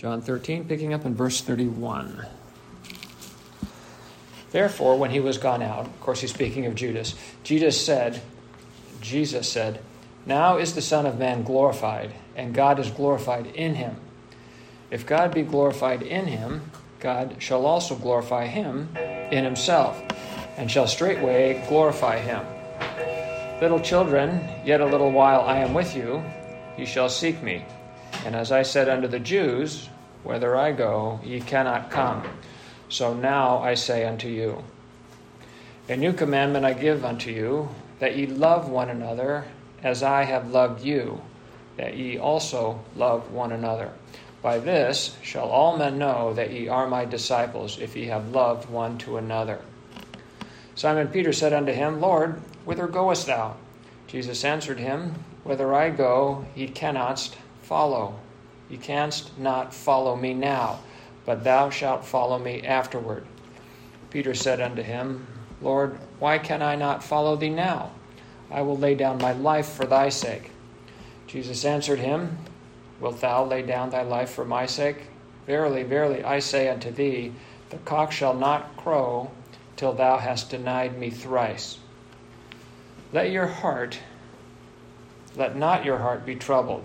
John 13, picking up in verse 31. Therefore, when he was gone out, of course, he's speaking of Judas, Jesus said, Jesus said, Now is the Son of Man glorified, and God is glorified in him. If God be glorified in him, God shall also glorify him in himself, and shall straightway glorify him. Little children, yet a little while I am with you, ye shall seek me. And as I said unto the Jews, Whither I go, ye cannot come. So now I say unto you, A new commandment I give unto you, that ye love one another as I have loved you, that ye also love one another. By this shall all men know that ye are my disciples, if ye have loved one to another. Simon Peter said unto him, Lord, whither goest thou? Jesus answered him, Whither I go, ye cannot follow. Ye canst not follow me now but thou shalt follow me afterward. Peter said unto him, Lord, why can I not follow thee now? I will lay down my life for thy sake. Jesus answered him, Wilt thou lay down thy life for my sake? Verily, verily, I say unto thee, the cock shall not crow till thou hast denied me thrice. Let your heart, let not your heart be troubled.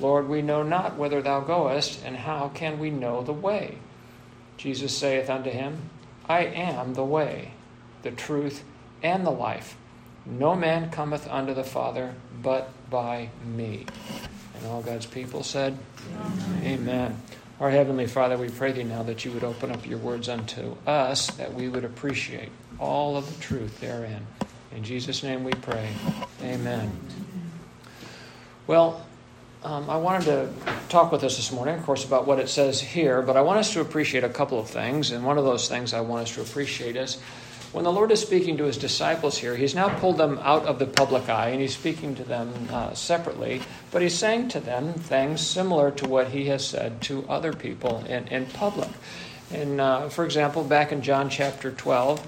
Lord, we know not whither thou goest, and how can we know the way? Jesus saith unto him, I am the way, the truth, and the life. No man cometh unto the Father but by me. And all God's people said, Amen. Amen. Our Heavenly Father, we pray thee now that you would open up your words unto us, that we would appreciate all of the truth therein. In Jesus' name we pray. Amen. Well, um, I wanted to talk with us this morning, of course, about what it says here, but I want us to appreciate a couple of things. And one of those things I want us to appreciate is when the Lord is speaking to his disciples here, he's now pulled them out of the public eye and he's speaking to them uh, separately, but he's saying to them things similar to what he has said to other people in, in public. And uh, for example, back in John chapter 12,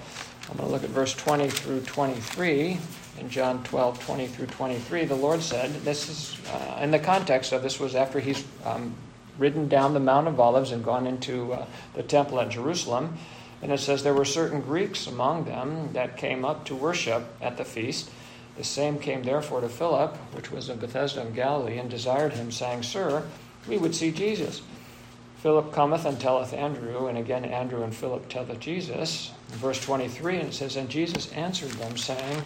I'm going to look at verse 20 through 23 in John 12, 20 through 23, the Lord said, this is, uh, in the context of this was after he's um, ridden down the Mount of Olives and gone into uh, the temple at Jerusalem. And it says, There were certain Greeks among them that came up to worship at the feast. The same came therefore to Philip, which was of Bethsaida of Galilee, and desired him, saying, Sir, we would see Jesus. Philip cometh and telleth Andrew, and again Andrew and Philip telleth Jesus. In verse 23, and it says, And Jesus answered them, saying,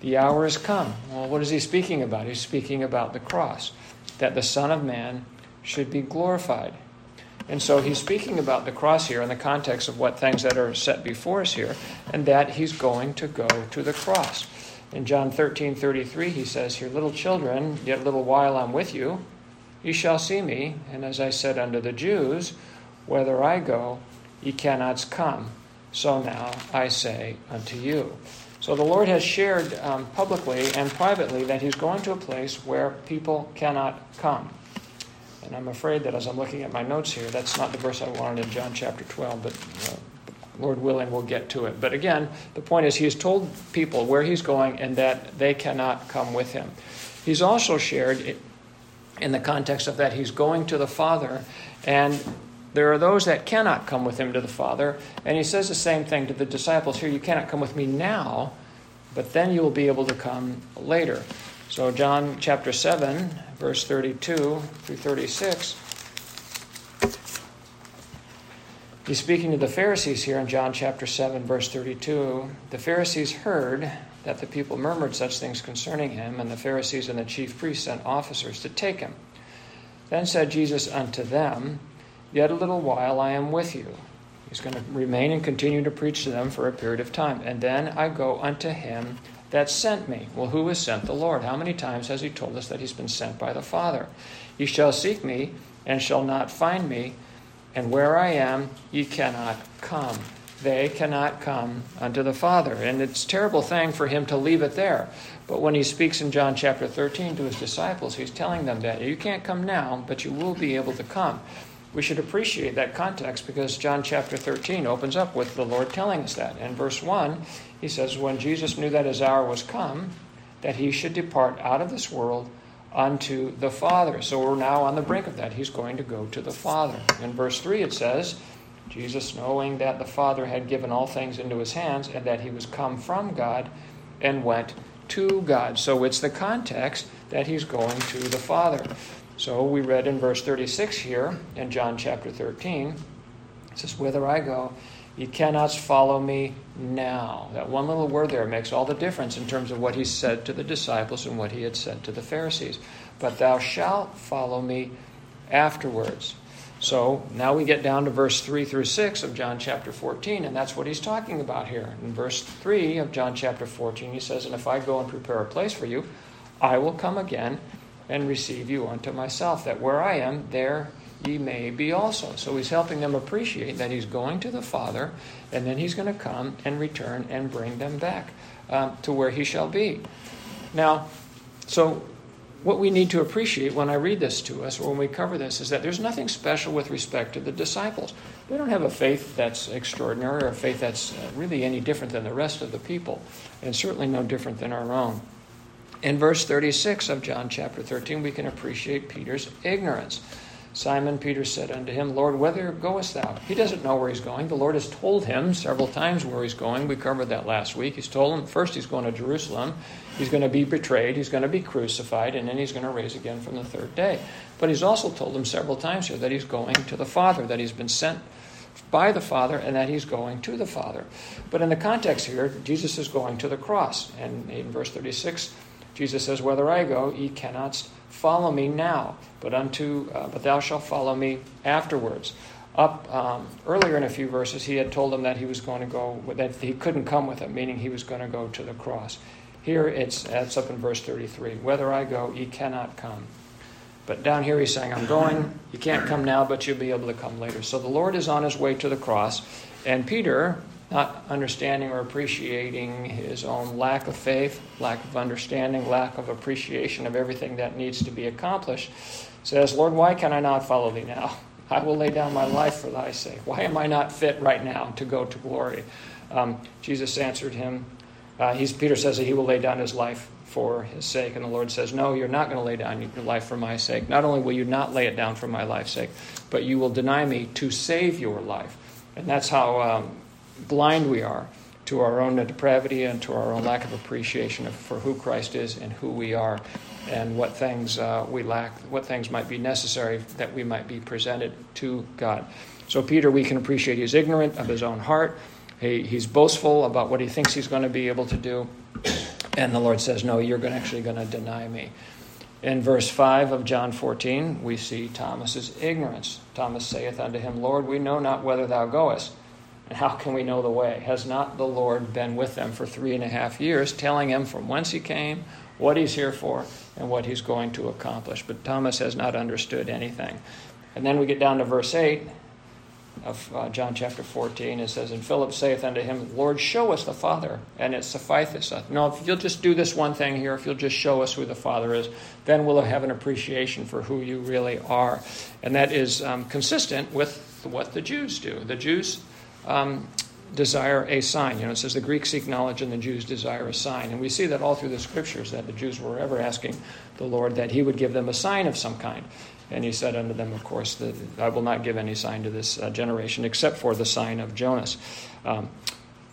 the hour has come. Well, what is he speaking about? He's speaking about the cross, that the Son of Man should be glorified. And so he's speaking about the cross here in the context of what things that are set before us here, and that he's going to go to the cross. In John 13 33, he says here, Little children, yet a little while I'm with you, ye shall see me. And as I said unto the Jews, Whither I go, ye cannot come. So now I say unto you. So the Lord has shared um, publicly and privately that He's going to a place where people cannot come. And I'm afraid that as I'm looking at my notes here, that's not the verse I wanted in John chapter 12, but uh, Lord willing, we'll get to it. But again, the point is, He's told people where He's going and that they cannot come with Him. He's also shared in the context of that He's going to the Father and there are those that cannot come with him to the Father. And he says the same thing to the disciples here you cannot come with me now, but then you will be able to come later. So, John chapter 7, verse 32 through 36. He's speaking to the Pharisees here in John chapter 7, verse 32. The Pharisees heard that the people murmured such things concerning him, and the Pharisees and the chief priests sent officers to take him. Then said Jesus unto them, Yet a little while I am with you. He's going to remain and continue to preach to them for a period of time. And then I go unto him that sent me. Well, who has sent the Lord? How many times has he told us that he's been sent by the Father? Ye shall seek me and shall not find me, and where I am ye cannot come. they cannot come unto the Father. And it's a terrible thing for him to leave it there. But when he speaks in John chapter 13 to his disciples, he's telling them that you can't come now, but you will be able to come. We should appreciate that context because John chapter 13 opens up with the Lord telling us that. In verse 1, he says, When Jesus knew that his hour was come, that he should depart out of this world unto the Father. So we're now on the brink of that. He's going to go to the Father. In verse 3, it says, Jesus, knowing that the Father had given all things into his hands and that he was come from God and went to God. So it's the context that he's going to the Father. So we read in verse 36 here in John chapter 13, it says, Whither I go, ye cannot follow me now. That one little word there makes all the difference in terms of what he said to the disciples and what he had said to the Pharisees. But thou shalt follow me afterwards. So now we get down to verse 3 through 6 of John chapter 14, and that's what he's talking about here. In verse 3 of John chapter 14, he says, And if I go and prepare a place for you, I will come again and receive you unto myself, that where I am, there ye may be also. So he's helping them appreciate that he's going to the Father, and then he's going to come and return and bring them back um, to where he shall be. Now, so what we need to appreciate when I read this to us or when we cover this is that there's nothing special with respect to the disciples. They don't have a faith that's extraordinary or a faith that's uh, really any different than the rest of the people, and certainly no different than our own. In verse 36 of John chapter 13, we can appreciate Peter's ignorance. Simon Peter said unto him, Lord, whither goest thou? He doesn't know where he's going. The Lord has told him several times where he's going. We covered that last week. He's told him first he's going to Jerusalem, he's going to be betrayed, he's going to be crucified, and then he's going to raise again from the third day. But he's also told him several times here that he's going to the Father, that he's been sent by the Father, and that he's going to the Father. But in the context here, Jesus is going to the cross. And in verse 36, Jesus says, Whether I go, ye cannot follow me now, but unto uh, but thou shalt follow me afterwards. Up um, earlier in a few verses, he had told them that he was going to go that he couldn't come with him, meaning he was going to go to the cross. Here it's it's up in verse 33. Whether I go, ye cannot come. But down here he's saying, I'm going. You can't come now, but you'll be able to come later. So the Lord is on his way to the cross, and Peter, not understanding or appreciating his own lack of faith, lack of understanding, lack of appreciation of everything that needs to be accomplished, says, Lord, why can I not follow thee now? I will lay down my life for thy sake. Why am I not fit right now to go to glory? Um, Jesus answered him. Uh, Peter says that he will lay down his life for his sake. And the Lord says, No, you're not going to lay down your life for my sake. Not only will you not lay it down for my life's sake, but you will deny me to save your life. And that's how um, blind we are to our own depravity and to our own lack of appreciation for who Christ is and who we are and what things uh, we lack, what things might be necessary that we might be presented to God. So, Peter, we can appreciate he's ignorant of his own heart. He, he's boastful about what he thinks he's going to be able to do. And the Lord says, No, you're going actually going to deny me. In verse 5 of John 14, we see Thomas's ignorance. Thomas saith unto him, Lord, we know not whither thou goest and how can we know the way? Has not the Lord been with them for three and a half years, telling them from whence he came, what he's here for, and what he's going to accomplish? But Thomas has not understood anything. And then we get down to verse 8 of uh, John chapter 14. It says, And Philip saith unto him, Lord, show us the Father, and it sufficeth us. No, if you'll just do this one thing here, if you'll just show us who the Father is, then we'll have an appreciation for who you really are. And that is um, consistent with what the Jews do. The Jews um, desire a sign. You know, it says the Greeks seek knowledge and the Jews desire a sign. And we see that all through the scriptures that the Jews were ever asking the Lord that he would give them a sign of some kind. And he said unto them, of course, that I will not give any sign to this uh, generation except for the sign of Jonas, um,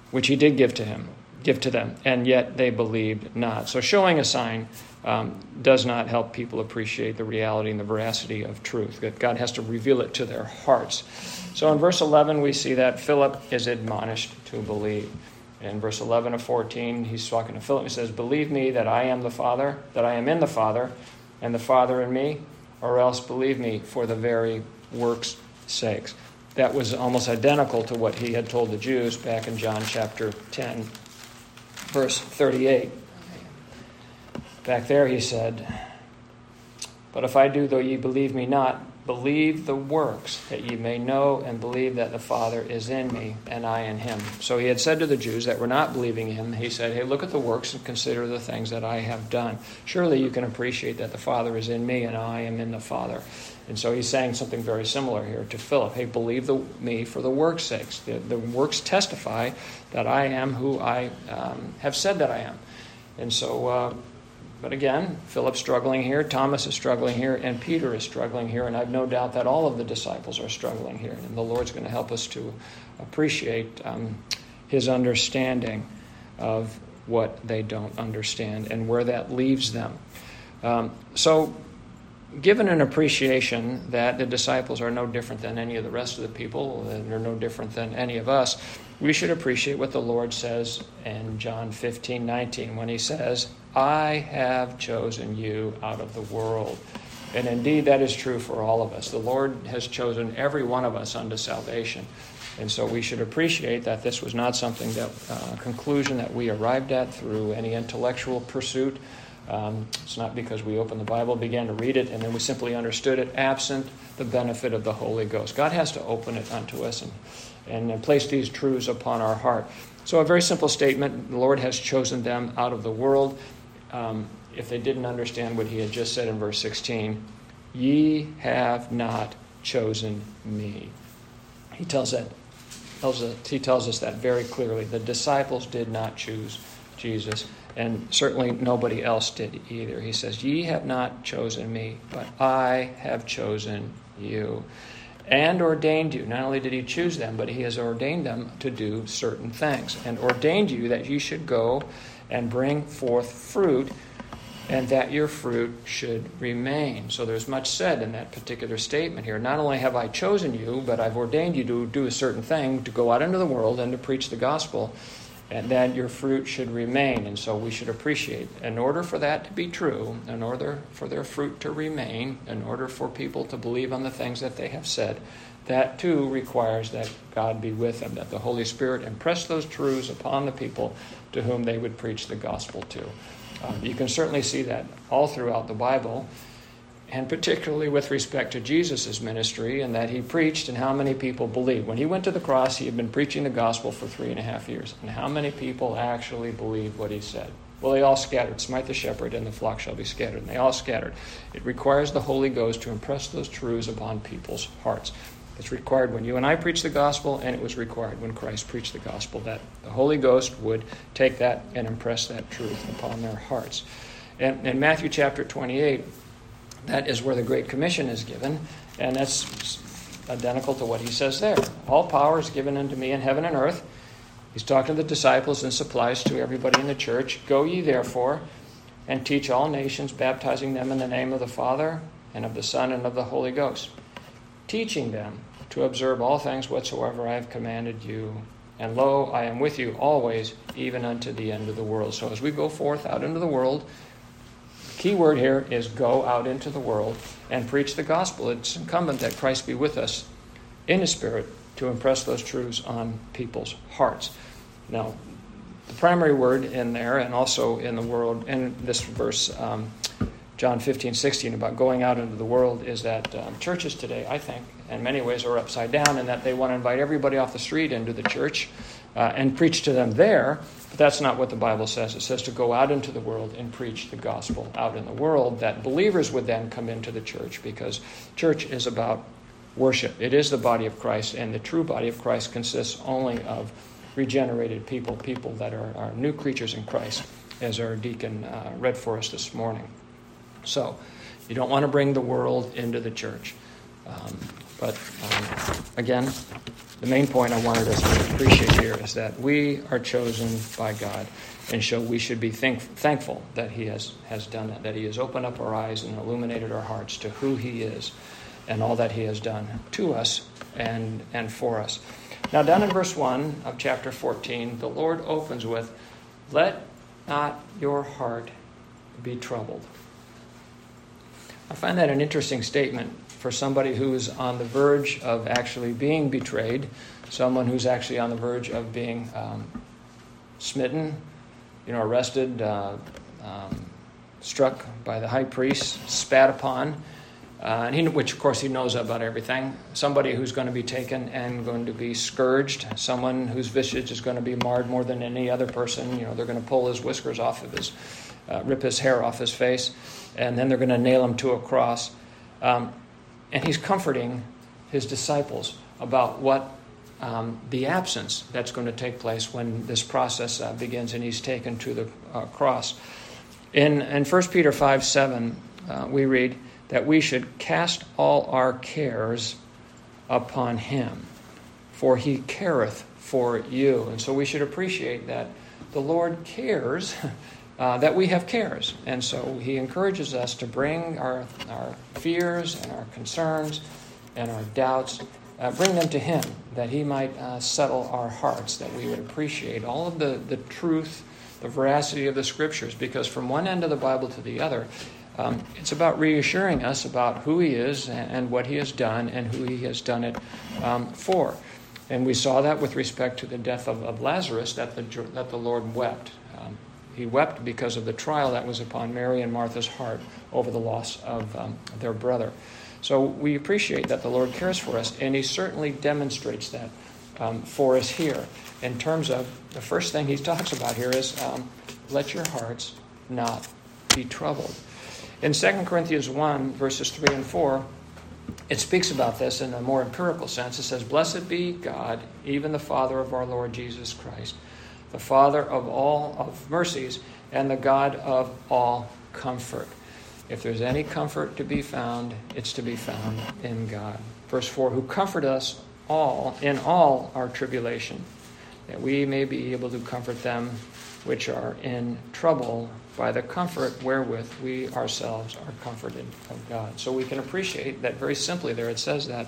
which he did give to him, give to them, and yet they believed not. So showing a sign um, does not help people appreciate the reality and the veracity of truth. That God has to reveal it to their hearts. So in verse 11, we see that Philip is admonished to believe. In verse 11 of 14, he's talking to Philip. He says, Believe me that I am the Father, that I am in the Father, and the Father in me, or else believe me for the very work's sakes. That was almost identical to what he had told the Jews back in John chapter 10, verse 38. Back there he said, But if I do, though ye believe me not, Believe the works, that ye may know and believe that the Father is in me and I in him. So he had said to the Jews that were not believing him, he said, Hey, look at the works and consider the things that I have done. Surely you can appreciate that the Father is in me and I am in the Father. And so he's saying something very similar here to Philip. Hey, believe the, me for the works' sakes. The, the works testify that I am who I um, have said that I am. And so uh, but again, Philip's struggling here, Thomas is struggling here, and Peter is struggling here, and I've no doubt that all of the disciples are struggling here. And the Lord's going to help us to appreciate um, his understanding of what they don't understand and where that leaves them. Um, so, given an appreciation that the disciples are no different than any of the rest of the people, and they're no different than any of us, we should appreciate what the Lord says in John 15 19 when he says, I have chosen you out of the world. And indeed, that is true for all of us. The Lord has chosen every one of us unto salvation. And so we should appreciate that this was not something that, uh, conclusion that we arrived at through any intellectual pursuit. Um, it's not because we opened the Bible, began to read it, and then we simply understood it, absent the benefit of the Holy Ghost. God has to open it unto us and, and place these truths upon our heart. So, a very simple statement the Lord has chosen them out of the world um, if they didn't understand what he had just said in verse 16 Ye have not chosen me. He tells, that, tells us, he tells us that very clearly. The disciples did not choose Jesus, and certainly nobody else did either. He says, Ye have not chosen me, but I have chosen you and ordained you. Not only did he choose them, but he has ordained them to do certain things, and ordained you that you should go and bring forth fruit, and that your fruit should remain. So there's much said in that particular statement here. Not only have I chosen you, but I've ordained you to do a certain thing, to go out into the world and to preach the gospel, and that your fruit should remain. And so we should appreciate, in order for that to be true, in order for their fruit to remain, in order for people to believe on the things that they have said, that too requires that God be with them, that the Holy Spirit impress those truths upon the people to whom they would preach the gospel to. Um, you can certainly see that all throughout the Bible, and particularly with respect to Jesus' ministry, and that he preached and how many people believed. When he went to the cross, he had been preaching the gospel for three and a half years. And how many people actually believed what he said? Well, they all scattered. Smite the shepherd, and the flock shall be scattered. And they all scattered. It requires the Holy Ghost to impress those truths upon people's hearts. It's required when you and I preach the gospel, and it was required when Christ preached the gospel that the Holy Ghost would take that and impress that truth upon their hearts. And in Matthew chapter 28, that is where the Great Commission is given, and that's identical to what he says there. All power is given unto me in heaven and earth. He's talking to the disciples and supplies to everybody in the church. Go ye therefore and teach all nations, baptizing them in the name of the Father and of the Son and of the Holy Ghost teaching them to observe all things whatsoever I have commanded you. And lo, I am with you always, even unto the end of the world. So as we go forth out into the world, the key word here is go out into the world and preach the gospel. It's incumbent that Christ be with us in His Spirit to impress those truths on people's hearts. Now, the primary word in there, and also in the world, in this verse, um, John 15, 16 about going out into the world is that um, churches today, I think, in many ways are upside down, and that they want to invite everybody off the street into the church uh, and preach to them there. But that's not what the Bible says. It says to go out into the world and preach the gospel out in the world, that believers would then come into the church because church is about worship. It is the body of Christ, and the true body of Christ consists only of regenerated people, people that are, are new creatures in Christ, as our deacon uh, read for us this morning. So, you don't want to bring the world into the church. Um, but um, again, the main point I wanted us to appreciate here is that we are chosen by God, and so we should be thankful that He has, has done that, that He has opened up our eyes and illuminated our hearts to who He is and all that He has done to us and, and for us. Now, down in verse 1 of chapter 14, the Lord opens with, Let not your heart be troubled. I find that an interesting statement for somebody who's on the verge of actually being betrayed, someone who's actually on the verge of being um, smitten, you know, arrested, uh, um, struck by the high priest, spat upon, uh, and he, which of course he knows about everything. Somebody who's going to be taken and going to be scourged. Someone whose visage is going to be marred more than any other person. You know, they're going to pull his whiskers off of his, uh, rip his hair off his face, and then they're going to nail him to a cross. Um, and he's comforting his disciples about what um, the absence that's going to take place when this process uh, begins and he's taken to the uh, cross. In, in 1 Peter 5 7, uh, we read that we should cast all our cares upon him, for he careth for you. And so we should appreciate that the Lord cares. Uh, that we have cares. And so he encourages us to bring our, our fears and our concerns and our doubts uh, bring them to Him, that He might uh, settle our hearts, that we would appreciate all of the, the truth, the veracity of the Scriptures, because from one end of the Bible to the other, um, it's about reassuring us about who He is and, and, what He has done and who He has done it um, for. And we saw that with respect to the death of, of Lazarus, that the, that the Lord wept. Um, he wept because of the trial that was upon Mary and Martha's heart over the loss of um, their brother. So we appreciate that the Lord cares for us, and He certainly demonstrates that um, for us here. In terms of the first thing He talks about here is um, let your hearts not be troubled. In 2 Corinthians 1, verses 3 and 4, it speaks about this in a more empirical sense. It says, Blessed be God, even the Father of our Lord Jesus Christ, the Father of all of mercies, and the God of all comfort if there's any comfort to be found, it's to be found in God. Verse 4 Who comfort us all in all our tribulation, that we may be able to comfort them which are in trouble by the comfort wherewith we ourselves are comforted of God. So we can appreciate that very simply there it says that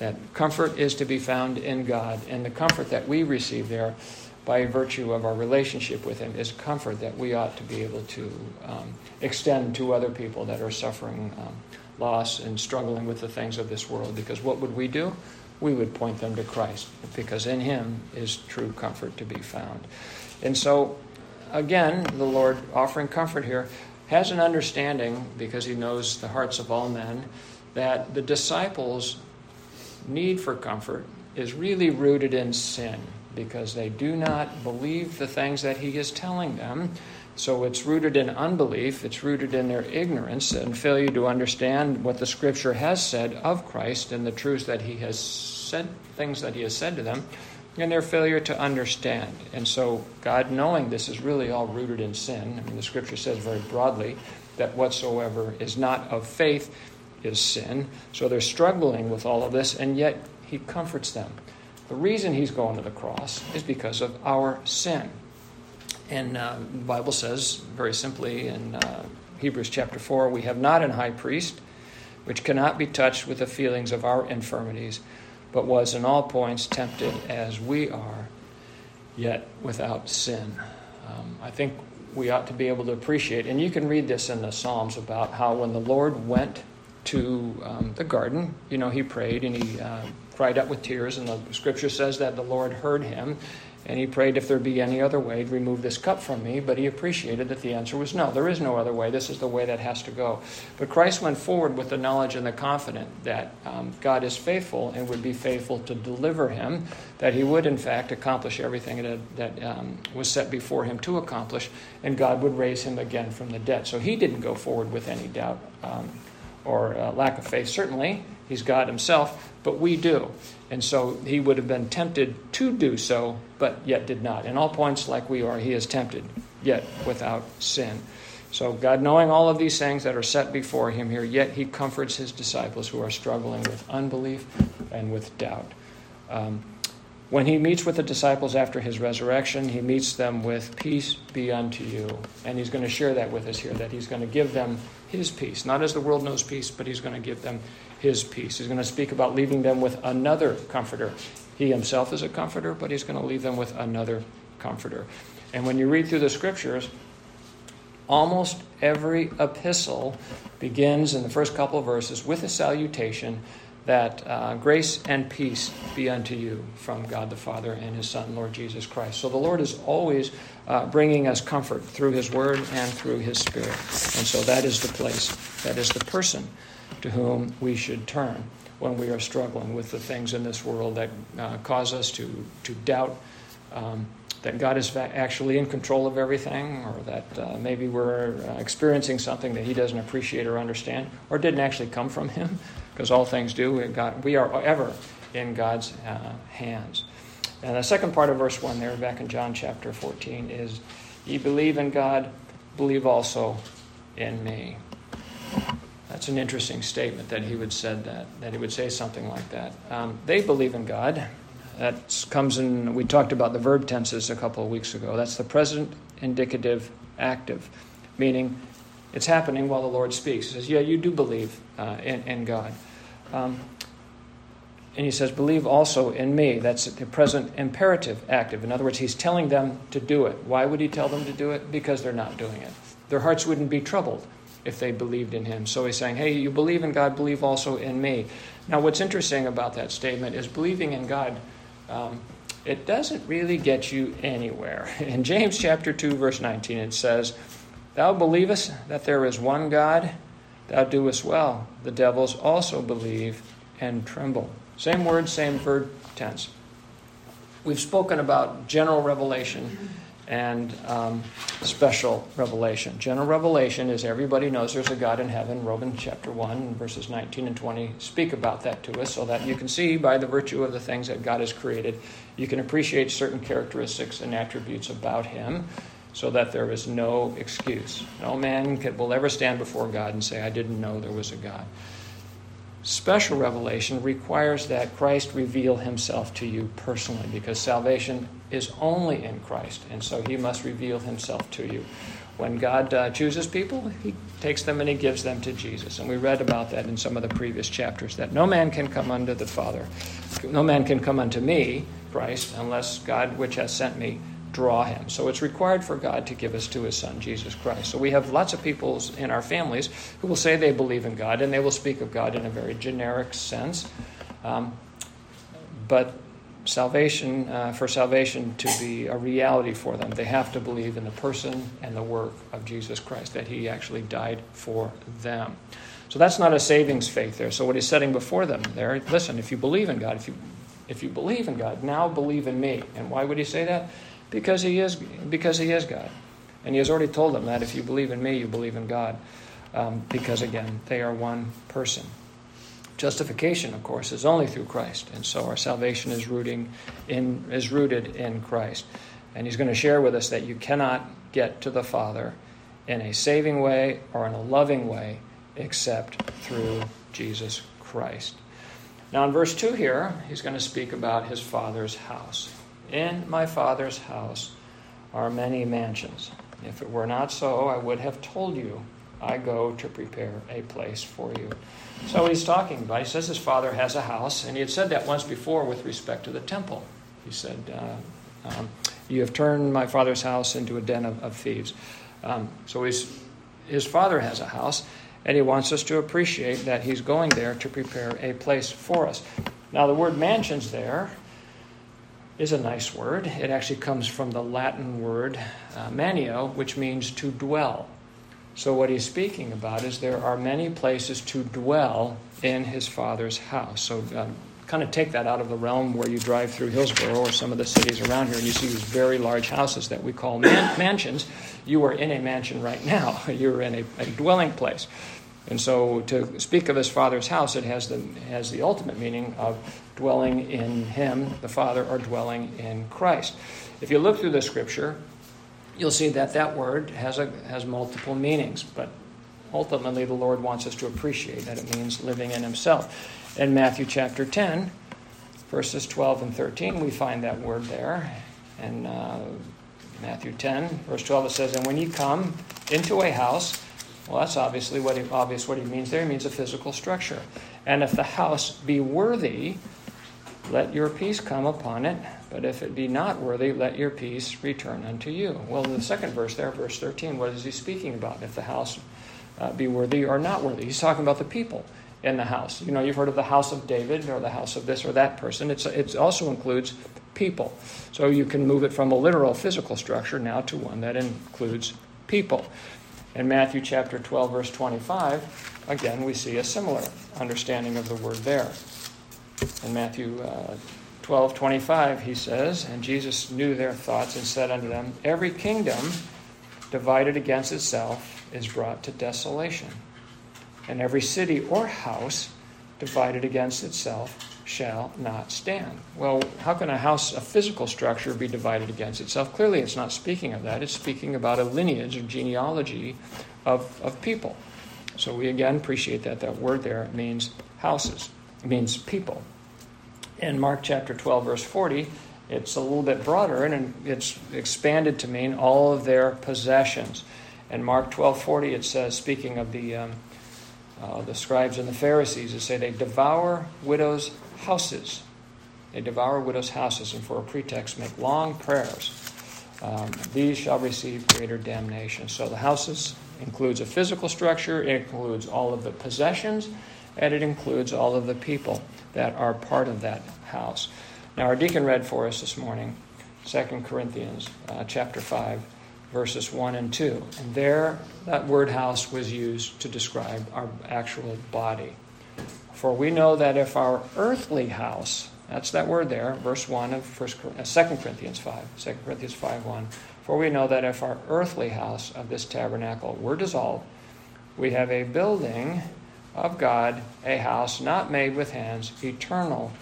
that comfort is to be found in God, and the comfort that we receive there by virtue of our relationship with Him, is comfort that we ought to be able to um, extend to other people that are suffering um, loss and struggling with the things of this world. Because what would we do? We would point them to Christ, because in Him is true comfort to be found. And so, again, the Lord offering comfort here has an understanding, because He knows the hearts of all men, that the disciples' need for comfort is really rooted in sin because they do not believe the things that he is telling them. So it's rooted in unbelief, it's rooted in their ignorance and failure to understand what the scripture has said of Christ and the truths that he has said, things that he has said to them, and their failure to understand. And so, God, knowing this is really all rooted in sin, I mean, the scripture says very broadly that whatsoever is not of faith is sin. So they're struggling with all of this, and yet he comforts them. The reason he's going to the cross is because of our sin. And uh, the Bible says very simply in uh, Hebrews chapter 4 we have not an high priest which cannot be touched with the feelings of our infirmities, but was in all points tempted as we are, yet without sin. Um, I think we ought to be able to appreciate, and you can read this in the Psalms about how when the Lord went to um, the garden, you know, he prayed and he. Uh, cried out with tears, and the scripture says that the Lord heard him, and he prayed, If there be any other way, remove this cup from me. But he appreciated that the answer was no, there is no other way. This is the way that has to go. But Christ went forward with the knowledge and the confidence that um, God is faithful and would be faithful to deliver him, that he would, in fact, accomplish everything that, that um, was set before him to accomplish, and God would raise him again from the dead. So he didn't go forward with any doubt um, or uh, lack of faith. Certainly, he's God himself but we do. And so he would have been tempted to do so, but yet did not. In all points, like we are, he is tempted, yet without sin. So, God, knowing all of these things that are set before him here, yet he comforts his disciples who are struggling with unbelief and with doubt. Um, when he meets with the disciples after his resurrection, he meets them with peace be unto you. And he's going to share that with us here, that he's going to give them his peace, not as the world knows peace, but he's going to give them his peace. He's going to speak about leaving them with another comforter. He himself is a comforter, but he's going to leave them with another comforter. And when you read through the scriptures, almost every epistle begins in the first couple of verses with a salutation that uh, grace and peace be unto you from God the Father and his Son, Lord Jesus Christ. So the Lord is always uh, bringing us comfort through his word and through his spirit. And so that is the place, that is the person to whom we should turn when we are struggling with the things in this world that uh, cause us to, to doubt. Um, that God is actually in control of everything, or that uh, maybe we're uh, experiencing something that He doesn't appreciate or understand, or didn't actually come from Him, because all things do. we are ever in God's uh, hands. And the second part of verse 1 there, back in John chapter 14, is Ye believe in God, believe also in me. That's an interesting statement that he would said that, that he would say something like that. Um, they believe in God. That comes in, we talked about the verb tenses a couple of weeks ago. That's the present indicative active, meaning it's happening while the Lord speaks. He says, Yeah, you do believe uh, in, in, God. Um, and he says, Believe also in me. That's the present imperative active. In other words, he's telling them to do it. Why would he tell them to do it? Because they're not doing it. Their hearts wouldn't be troubled if they believed in him. So he's saying, Hey, you believe in God, believe also in me. Now, what's interesting about that statement is believing in God um, it doesn't really get you anywhere. In James chapter 2, verse 19, it says, Thou believest that there is one God, thou doest well. The devils also believe and tremble. Same word, same verb tense. We've spoken about general revelation and um, special revelation. General revelation is everybody knows there's a God in heaven. Romans chapter 1, verses 19 and 20 speak about that to us so that you can see by the virtue of the things that God has created, you can appreciate certain characteristics and attributes about Him so that there is no excuse. No man will ever stand before God and say, I didn't know there was a God. Special revelation requires that Christ reveal himself to you personally because salvation is only in Christ, and so he must reveal himself to you. When God uh, chooses people, he takes them and he gives them to Jesus. And we read about that in some of the previous chapters that no man can come unto the Father, no man can come unto me, Christ, unless God, which has sent me, draw him. So it's required for God to give us to his son, Jesus Christ. So we have lots of people in our families who will say they believe in God and they will speak of God in a very generic sense. Um, but salvation, uh, for salvation to be a reality for them, they have to believe in the person and the work of Jesus Christ, that he actually died for them. So that's not a savings faith there. So what he's setting before them there, listen, if you believe in God, if you if you believe in God, now believe in me. And why would he say that? Because he is, because he is God. And he has already told them that if you believe in me, you believe in God. Um, because again, they are one person. Justification, of course, is only through Christ, and so our salvation is rooting in is rooted in Christ. And he's going to share with us that you cannot get to the Father in a saving way or in a loving way except through Jesus Christ. Now, in verse 2 here, he's going to speak about his Father's house. In my Father's house are many mansions. If it were not so, I would have told you, I go to prepare a place for you. So he's talking about, he says his father has a house, and he had said that once before with respect to the temple. He said, uh, um, You have turned my father's house into a den of, of thieves. Um, so he's, his father has a house, and he wants us to appreciate that he's going there to prepare a place for us. Now, the word mansions there is a nice word. It actually comes from the Latin word uh, maneo, which means to dwell. So, what he's speaking about is there are many places to dwell in his father's house. So, um, kind of take that out of the realm where you drive through Hillsboro or some of the cities around here and you see these very large houses that we call man- mansions. You are in a mansion right now, you're in a, a dwelling place. And so to speak of his father's house, it has the, has the ultimate meaning of dwelling in him, the Father, or dwelling in Christ. If you look through the scripture, you'll see that that word has, a, has multiple meanings, but ultimately the Lord wants us to appreciate that it means living in himself. In Matthew chapter 10, verses 12 and 13, we find that word there. And uh, Matthew 10, verse 12, it says, And when you come into a house, well, that's obviously what he, obvious what he means there. He means a physical structure. And if the house be worthy, let your peace come upon it. But if it be not worthy, let your peace return unto you. Well, in the second verse there, verse 13, what is he speaking about? If the house uh, be worthy or not worthy? He's talking about the people. in the house. You know, you've heard of the house of David or the house of this or that person. It's, it also includes people. So you can move it from a literal physical structure now to one that includes people. In Matthew chapter 12, verse 25, again, we see a similar understanding of the word there. In Matthew uh, 12, 25, he says, And Jesus knew their thoughts and said unto them, Every kingdom divided against itself is brought to desolation and every city or house divided against itself shall not stand. Well, how can a house, a physical structure, be divided against itself? Clearly, it's not speaking of that. It's speaking about a lineage, a genealogy of, of people. So we again appreciate that. That word there means houses, it means people. In Mark chapter 12, verse 40, it's a little bit broader and it's expanded to mean all of their possessions. In Mark 12, 40, it says, speaking of the. Um, uh, the scribes and the Pharisees it say they devour widows' houses. They devour widows' houses and for a pretext make long prayers. Um, these shall receive greater damnation. So the houses includes a physical structure, it includes all of the possessions, and it includes all of the people that are part of that house. Now, our deacon read for us this morning 2 Corinthians uh, chapter 5, verses 1 and 2. And there, that word house was used to describe our actual body. For we know that if our earthly house, that's that word there, verse 1 of 1, 2 uh, Corinthians 5, 2 Corinthians 5 1. For we know that if our earthly house of this tabernacle were dissolved, we have a building of God, a house not made with hands, eternal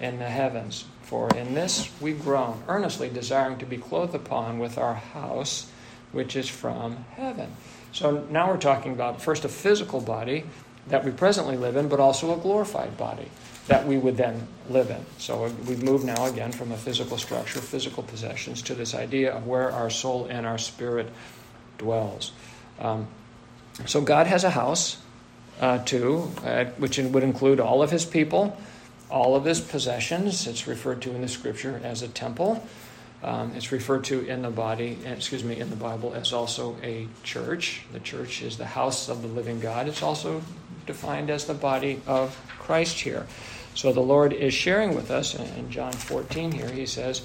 in the heavens. For in this we groan, earnestly desiring to be clothed upon with our house which is from heaven. So now we're talking about first a physical body that we presently live in, but also a glorified body that we would then live in. So we've moved now again from a physical structure, physical possessions, to this idea of where our soul and our spirit dwells. Um, so God has a house, uh, too, uh, which would include all of his people, all of his possessions. It's referred to in the scripture as a temple. Um, it's referred to in the body, eh, excuse me, in the Bible as also a church. The church is the house of the living God. It's also defined as the body of Christ here. So the Lord is sharing with us in John 14 here. He says,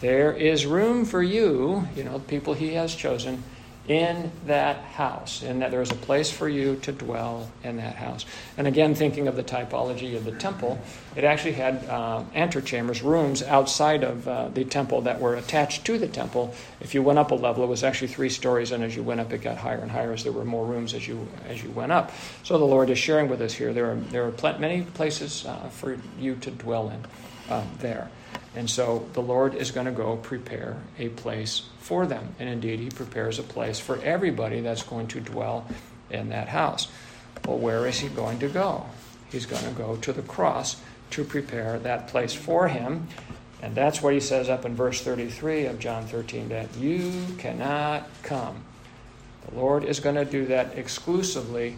There is room for you, you know, the people he has chosen in that house, and that there is a place for you to dwell in that house. And again, thinking of the typology of the temple, it actually had uh, antechambers, rooms outside of uh, the temple that were attached to the temple. If you went up a level, it was actually three stories, and as you went up, it got higher and higher as there were more rooms as you as you went up. So the Lord is sharing with us here. There are there are pl- many places uh, for you to dwell in uh, there. And so the Lord is going to go prepare a place for them. And indeed, He prepares a place for everybody that's going to dwell in that house. Well, where is He going to go? He's going to go to the cross to prepare that place for Him. And that's what He says up in verse 33 of John 13 that you cannot come. The Lord is going to do that exclusively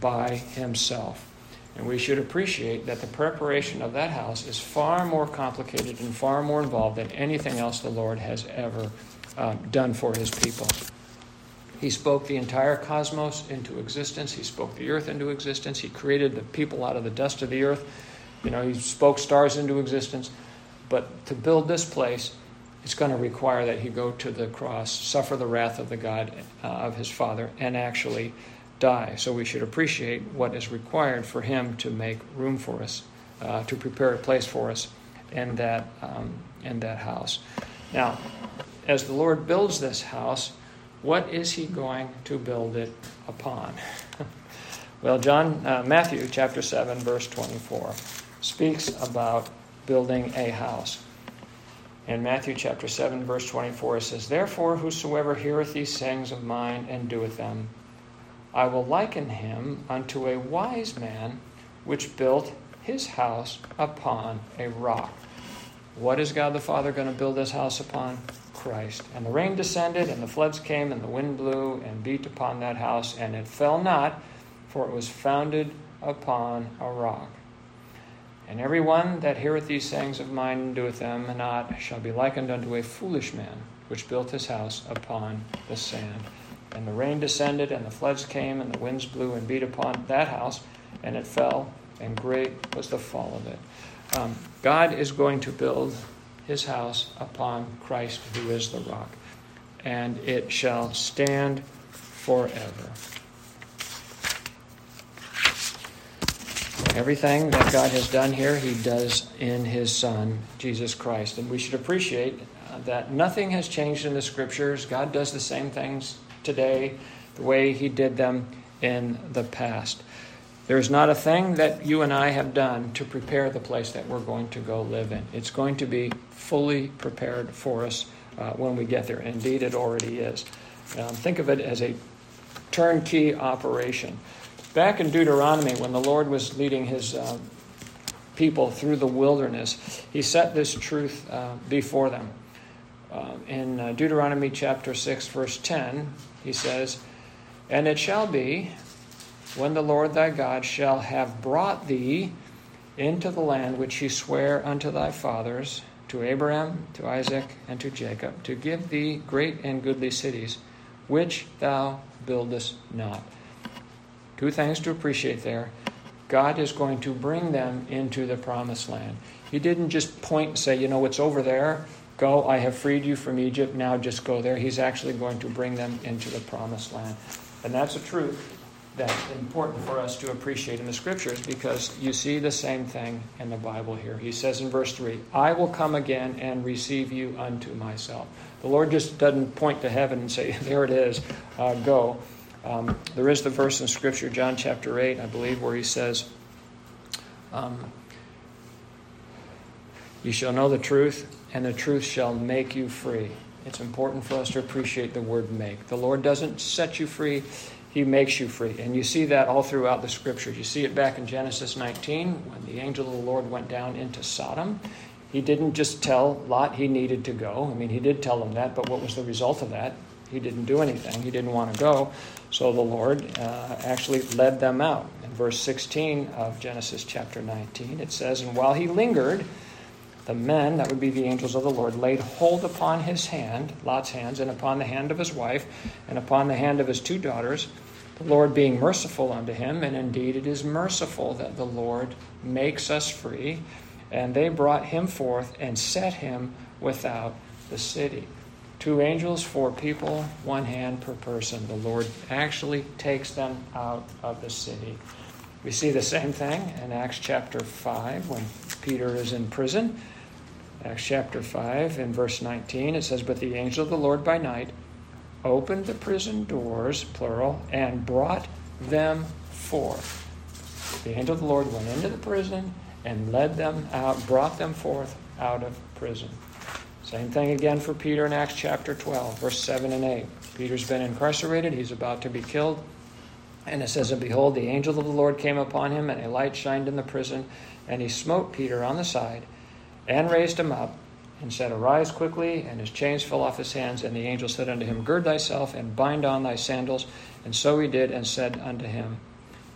by Himself. And we should appreciate that the preparation of that house is far more complicated and far more involved than anything else the Lord has ever um, done for his people. He spoke the entire cosmos into existence. He spoke the earth into existence. He created the people out of the dust of the earth. You know, he spoke stars into existence. But to build this place, it's going to require that he go to the cross, suffer the wrath of the God uh, of his Father, and actually die. So we should appreciate what is required for Him to make room for us, uh, to prepare a place for us in that, um, in that house. Now, as the Lord builds this house, what is He going to build it upon? well, John, uh, Matthew chapter 7, verse 24, speaks about building a house. In Matthew chapter 7, verse 24, it says, Therefore, whosoever heareth these sayings of mine and doeth them, I will liken him unto a wise man which built his house upon a rock. What is God the Father going to build this house upon? Christ. And the rain descended, and the floods came, and the wind blew and beat upon that house, and it fell not, for it was founded upon a rock. And every one that heareth these sayings of mine and doeth them not shall be likened unto a foolish man which built his house upon the sand. And the rain descended, and the floods came, and the winds blew and beat upon that house, and it fell, and great was the fall of it. Um, God is going to build his house upon Christ, who is the rock, and it shall stand forever. Everything that God has done here, He does in His Son, Jesus Christ. And we should appreciate that nothing has changed in the Scriptures. God does the same things today the way He did them in the past. There is not a thing that you and I have done to prepare the place that we're going to go live in. It's going to be fully prepared for us uh, when we get there. Indeed, it already is. Um, think of it as a turnkey operation. Back in Deuteronomy, when the Lord was leading his uh, people through the wilderness, he set this truth uh, before them. Uh, in Deuteronomy chapter 6, verse 10, he says, And it shall be when the Lord thy God shall have brought thee into the land which he sware unto thy fathers, to Abraham, to Isaac, and to Jacob, to give thee great and goodly cities, which thou buildest not. Two things to appreciate there. God is going to bring them into the promised land. He didn't just point and say, you know, it's over there. Go, I have freed you from Egypt. Now just go there. He's actually going to bring them into the promised land. And that's a truth that's important for us to appreciate in the scriptures because you see the same thing in the Bible here. He says in verse 3, I will come again and receive you unto myself. The Lord just doesn't point to heaven and say, There it is, uh, go. Um, there is the verse in Scripture, John chapter 8, I believe, where he says, um, You shall know the truth, and the truth shall make you free. It's important for us to appreciate the word make. The Lord doesn't set you free, he makes you free. And you see that all throughout the scriptures. You see it back in Genesis 19 when the angel of the Lord went down into Sodom. He didn't just tell Lot he needed to go. I mean, he did tell him that, but what was the result of that? He didn't do anything. He didn't want to go. So the Lord uh, actually led them out. In verse 16 of Genesis chapter 19, it says, And while he lingered, the men, that would be the angels of the Lord, laid hold upon his hand, Lot's hands, and upon the hand of his wife, and upon the hand of his two daughters the Lord being merciful unto him, and indeed it is merciful that the Lord makes us free. And they brought him forth and set him without the city. Two angels, four people, one hand per person. The Lord actually takes them out of the city. We see the same thing in Acts chapter 5 when Peter is in prison. Acts chapter 5, in verse 19, it says, But the angel of the Lord by night opened the prison doors, plural, and brought them forth. The angel of the Lord went into the prison and led them out, brought them forth out of prison. Same thing again for Peter in Acts chapter 12, verse 7 and 8. Peter's been incarcerated, he's about to be killed. And it says, And behold, the angel of the Lord came upon him, and a light shined in the prison, and he smote Peter on the side, and raised him up, and said, Arise quickly. And his chains fell off his hands. And the angel said unto him, Gird thyself, and bind on thy sandals. And so he did, and said unto him,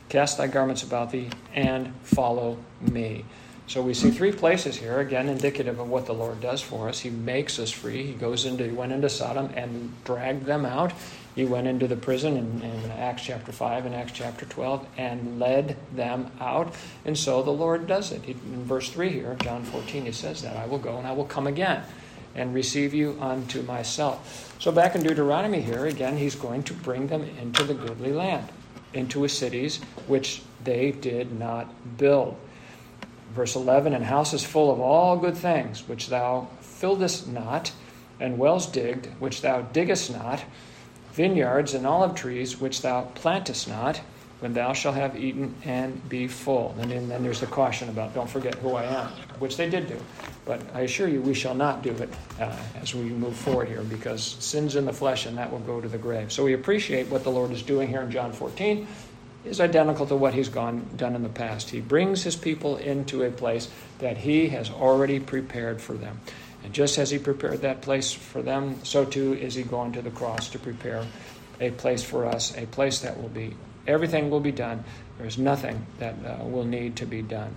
Cast thy garments about thee, and follow me. So we see three places here, again indicative of what the Lord does for us. He makes us free. He goes into, he went into Sodom and dragged them out. He went into the prison in, in Acts chapter 5 and Acts chapter 12 and led them out. And so the Lord does it. In verse 3 here, John 14, he says that I will go and I will come again and receive you unto myself. So back in Deuteronomy here, again, he's going to bring them into the goodly land, into a cities which they did not build. Verse 11 And houses full of all good things, which thou fillest not, and wells digged, which thou diggest not, vineyards and olive trees, which thou plantest not, when thou shalt have eaten and be full. And then, there's the caution about don't forget who I am, which they did do. But I assure you, we shall not do it uh, as we move forward here, because sin's in the flesh, and that will go to the grave. So we appreciate what the Lord is doing here in John 14 is identical to what he's gone done in the past. He brings his people into a place that he has already prepared for them. And just as he prepared that place for them, so too is he going to the cross to prepare a place for us, a place that will be everything will be done. There's nothing that uh, will need to be done.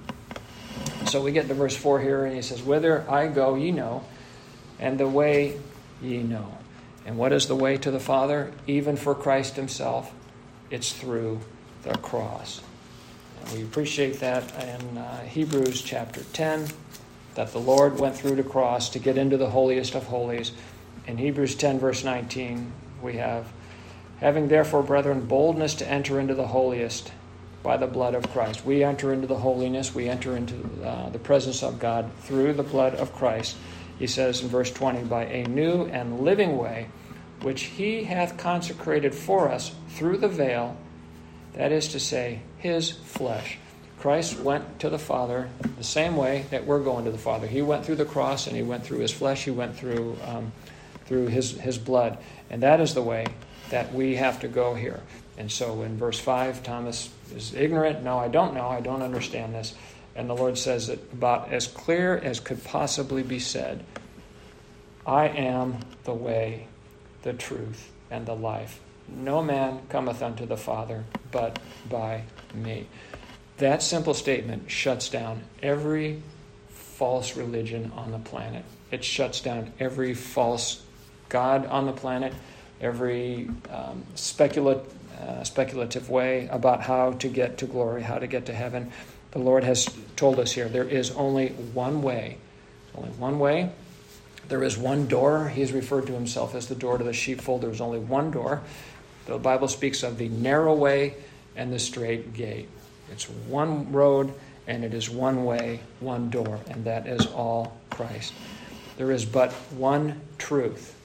So we get to verse 4 here, and he says, Whither I go, ye know, and the way ye know. And what is the way to the Father? Even for Christ himself, it's through the cross. We appreciate that in uh, Hebrews chapter 10, that the Lord went through the cross to get into the holiest of holies. In Hebrews 10, verse 19, we have, Having therefore, brethren, boldness to enter into the holiest by the blood of Christ. We enter into the holiness, we enter into uh, the presence of God through the blood of Christ. He says in verse 20, by a new and living way, which he hath consecrated for us through the veil, that is to say, his flesh. Christ went to the Father the same way that we're going to the Father. He went through the cross and he went through his flesh, he went through, um, through his, his blood. And that is the way that we have to go here. And so in verse 5, Thomas is ignorant. No, I don't know. I don't understand this. And the Lord says it about as clear as could possibly be said I am the way, the truth, and the life. No man cometh unto the Father but by me. That simple statement shuts down every false religion on the planet. It shuts down every false God on the planet, every um, uh, speculative way about how to get to glory, how to get to heaven. The Lord has told us here there is only one way. Only one way. There is one door. He has referred to himself as the door to the sheepfold. There is only one door. The Bible speaks of the narrow way and the straight gate. It's one road and it is one way, one door, and that is all Christ. There is but one truth.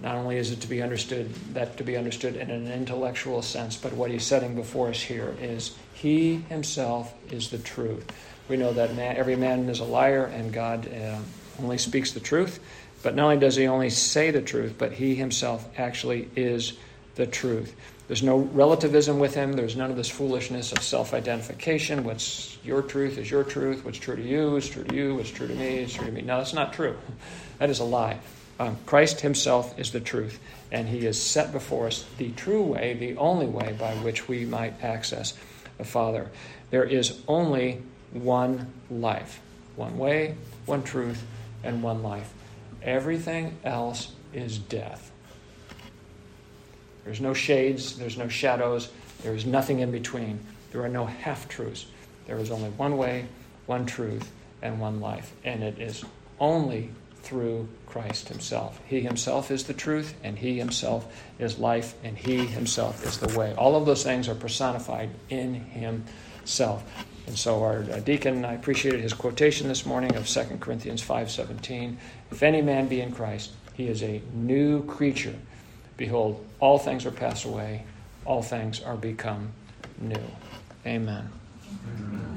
Not only is it to be understood that to be understood in an intellectual sense, but what he's setting before us here is he himself is the truth. We know that man, every man is a liar, and God uh, only speaks the truth. But not only does he only say the truth, but he himself actually is the truth. There's no relativism with him. There's none of this foolishness of self identification. What's your truth is your truth. What's true to you is true to you. What's true to me is true to me. No, that's not true. That is a lie. Um, Christ himself is the truth, and he has set before us the true way, the only way by which we might access the Father. There is only one life, one way, one truth, and one life. Everything else is death. There's no shades, there's no shadows, there is nothing in between. There are no half truths. There is only one way, one truth, and one life. And it is only through Christ Himself. He Himself is the truth, and He Himself is life, and He Himself is the way. All of those things are personified in Himself. And so our uh, deacon, I appreciated his quotation this morning of 2 Corinthians 5:17. If any man be in Christ, he is a new creature. Behold, all things are passed away, all things are become new. Amen. Amen.